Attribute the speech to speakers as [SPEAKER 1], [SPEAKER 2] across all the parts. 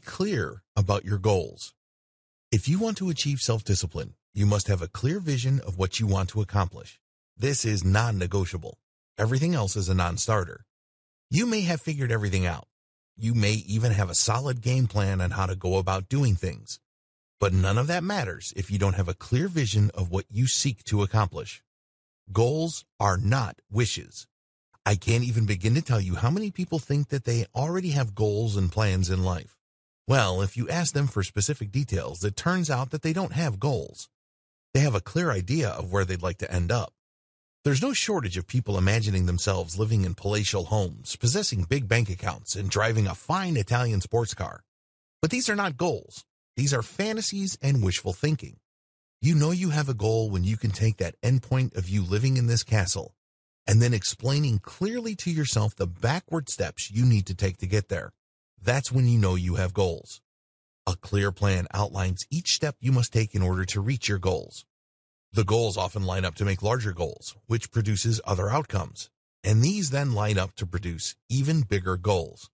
[SPEAKER 1] clear about your goals. If you want to achieve self-discipline, you must have a clear vision of what you want to accomplish. This is non-negotiable. Everything else is a non-starter. You may have figured everything out. You may even have a solid game plan on how to go about doing things. But none of that matters if you don't have a clear vision of what you seek to accomplish. Goals are not wishes. I can't even begin to tell you how many people think that they already have goals and plans in life. Well, if you ask them for specific details, it turns out that they don't have goals. They have a clear idea of where they'd like to end up. There's no shortage of people imagining themselves living in palatial homes, possessing big bank accounts, and driving a fine Italian sports car. But these are not goals. These are fantasies and wishful thinking. You know you have a goal when you can take that endpoint of you living in this castle and then explaining clearly to yourself the backward steps you need to take to get there. That's when you know you have goals. A clear plan outlines each step you must take in order to reach your goals. The goals often line up to make larger goals, which produces other outcomes. And these then line up to produce even bigger goals.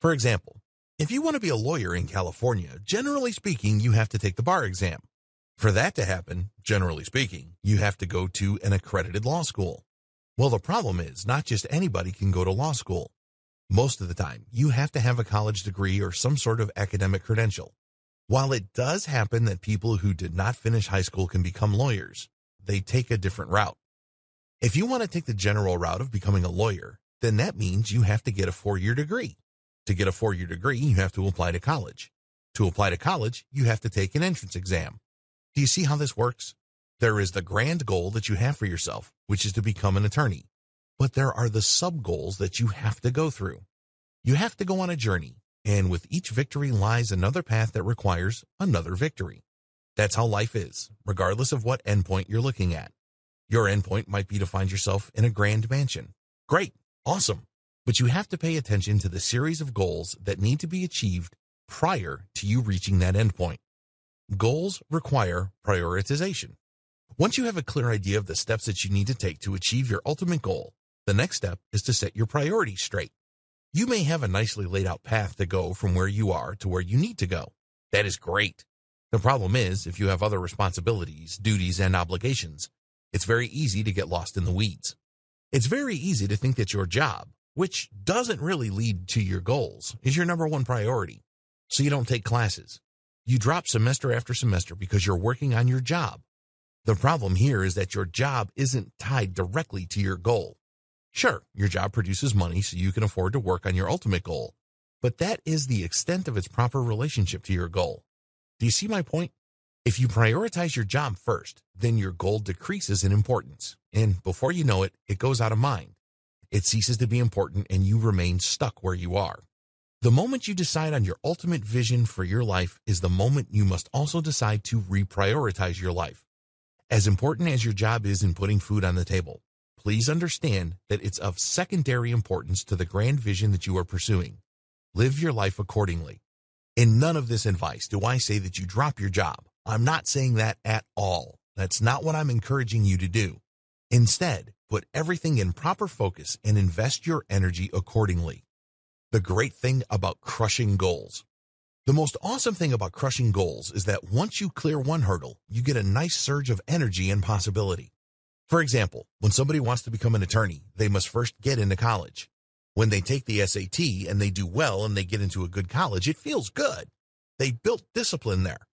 [SPEAKER 1] For example, if you want to be a lawyer in California, generally speaking, you have to take the bar exam. For that to happen, generally speaking, you have to go to an accredited law school. Well, the problem is not just anybody can go to law school. Most of the time, you have to have a college degree or some sort of academic credential. While it does happen that people who did not finish high school can become lawyers, they take a different route. If you want to take the general route of becoming a lawyer, then that means you have to get a four-year degree. To get a four-year degree, you have to apply to college. To apply to college, you have to take an entrance exam. Do you see how this works? There is the grand goal that you have for yourself, which is to become an attorney. But there are the sub-goals that you have to go through. You have to go on a journey, and with each victory lies another path that requires another victory. That's how life is, regardless of what endpoint you're looking at. Your endpoint might be to find yourself in a grand mansion. Great, awesome. But you have to pay attention to the series of goals that need to be achieved prior to you reaching that endpoint. Goals require prioritization. Once you have a clear idea of the steps that you need to take to achieve your ultimate goal, the next step is to set your priorities straight. You may have a nicely laid out path to go from where you are to where you need to go. That is great. The problem is, if you have other responsibilities, duties, and obligations, it's very easy to get lost in the weeds. It's very easy to think that your job, which doesn't really lead to your goals, is your number one priority. So you don't take classes. You drop semester after semester because you're working on your job. The problem here is that your job isn't tied directly to your goal. Sure, your job produces money so you can afford to work on your ultimate goal, but that is the extent of its proper relationship to your goal. Do you see my point? If you prioritize your job first, then your goal decreases in importance, and before you know it, it goes out of mind. It ceases to be important and you remain stuck where you are. The moment you decide on your ultimate vision for your life is the moment you must also decide to reprioritize your life. As important as your job is in putting food on the table, please understand that it's of secondary importance to the grand vision that you are pursuing. Live your life accordingly. In none of this advice do I say that you drop your job. I'm not saying that at all. That's not what I'm encouraging you to do. Instead, put everything in proper focus and invest your energy accordingly. The great thing about crushing goals. The most awesome thing about crushing goals is that once you clear one hurdle, you get a nice surge of energy and possibility. For example, when somebody wants to become an attorney, they must first get into college. When they take the SAT and they do well and they get into a good college, it feels good. They built discipline there.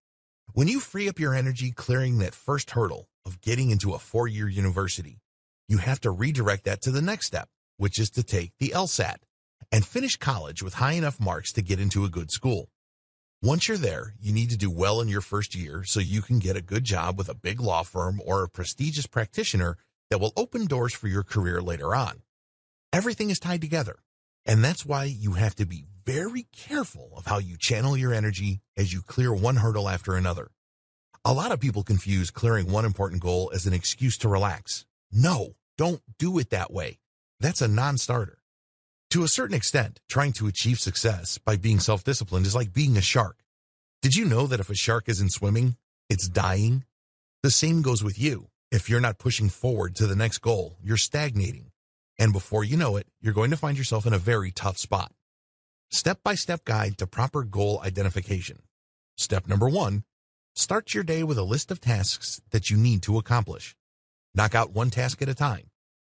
[SPEAKER 1] When you free up your energy clearing that first hurdle of getting into a four-year university, you have to redirect that to the next step, which is to take the LSAT and finish college with high enough marks to get into a good school. Once you're there, you need to do well in your first year so you can get a good job with a big law firm or a prestigious practitioner that will open doors for your career later on. Everything is tied together, and that's why you have to be very careful of how you channel your energy as you clear one hurdle after another. A lot of people confuse clearing one important goal as an excuse to relax. No, don't do it that way. That's a non-starter. To a certain extent, trying to achieve success by being self-disciplined is like being a shark. Did you know that if a shark isn't swimming, it's dying? The same goes with you. If you're not pushing forward to the next goal, you're stagnating. And before you know it, you're going to find yourself in a very tough spot. Step-by-step guide to proper goal identification. Step number one, start your day with a list of tasks that you need to accomplish. Knock out one task at a time.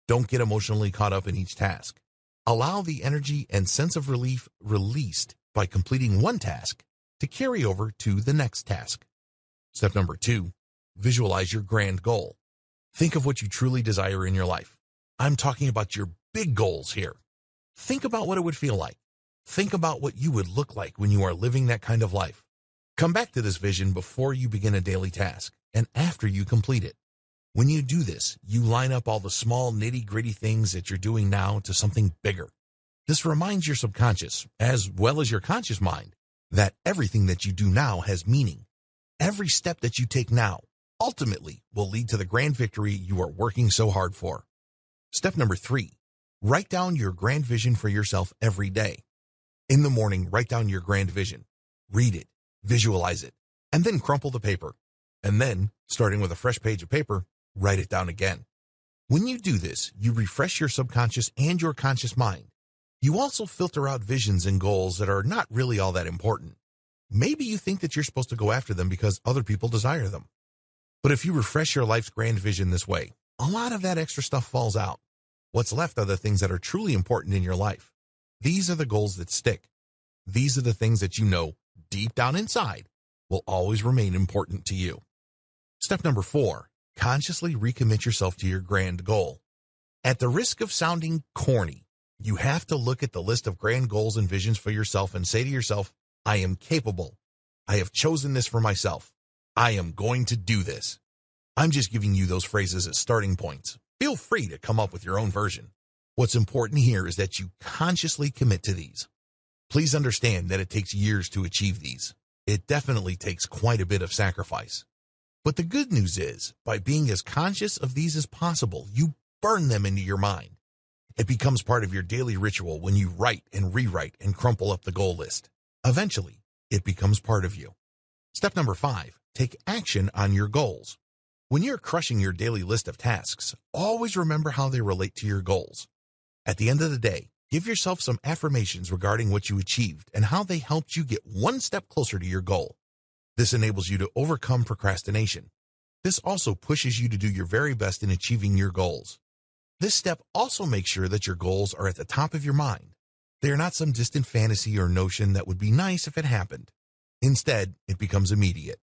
[SPEAKER 1] Don't get emotionally caught up in each task. Allow the energy and sense of relief released by completing one task to carry over to the next task. Step number two, visualize your grand goal. Think of what you truly desire in your life. I'm talking about your big goals here. Think about what it would feel like. Think about what you would look like when you are living that kind of life. Come back to this vision before you begin a daily task and after you complete it. When you do this, you line up all the small nitty gritty things that you're doing now to something bigger. This reminds your subconscious, as well as your conscious mind, that everything that you do now has meaning. Every step that you take now ultimately will lead to the grand victory you are working so hard for. Step number three, write down your grand vision for yourself every day. In the morning, write down your grand vision. Read it, visualize it, and then crumple the paper. And then, starting with a fresh page of paper, write it down again. When you do this, you refresh your subconscious and your conscious mind. You also filter out visions and goals that are not really all that important. Maybe you think that you're supposed to go after them because other people desire them. But if you refresh your life's grand vision this way, a lot of that extra stuff falls out. What's left are the things that are truly important in your life. These are the goals that stick. These are the things that you know deep down inside will always remain important to you. Step number four, consciously recommit yourself to your grand goal. At the risk of sounding corny, you have to look at the list of grand goals and visions for yourself and say to yourself, I am capable. I have chosen this for myself. I am going to do this. I'm just giving you those phrases as starting points. Feel free to come up with your own version. What's important here is that you consciously commit to these. Please understand that it takes years to achieve these. It definitely takes quite a bit of sacrifice. But the good news is, by being as conscious of these as possible, you burn them into your mind. It becomes part of your daily ritual when you write and rewrite and crumple up the goal list. Eventually, it becomes part of you. Step number five, take action on your goals. When you're crushing your daily list of tasks, always remember how they relate to your goals. At the end of the day, give yourself some affirmations regarding what you achieved and how they helped you get one step closer to your goal. This enables you to overcome procrastination. This also pushes you to do your very best in achieving your goals. This step also makes sure that your goals are at the top of your mind. They are not some distant fantasy or notion that would be nice if it happened. Instead, it becomes immediate.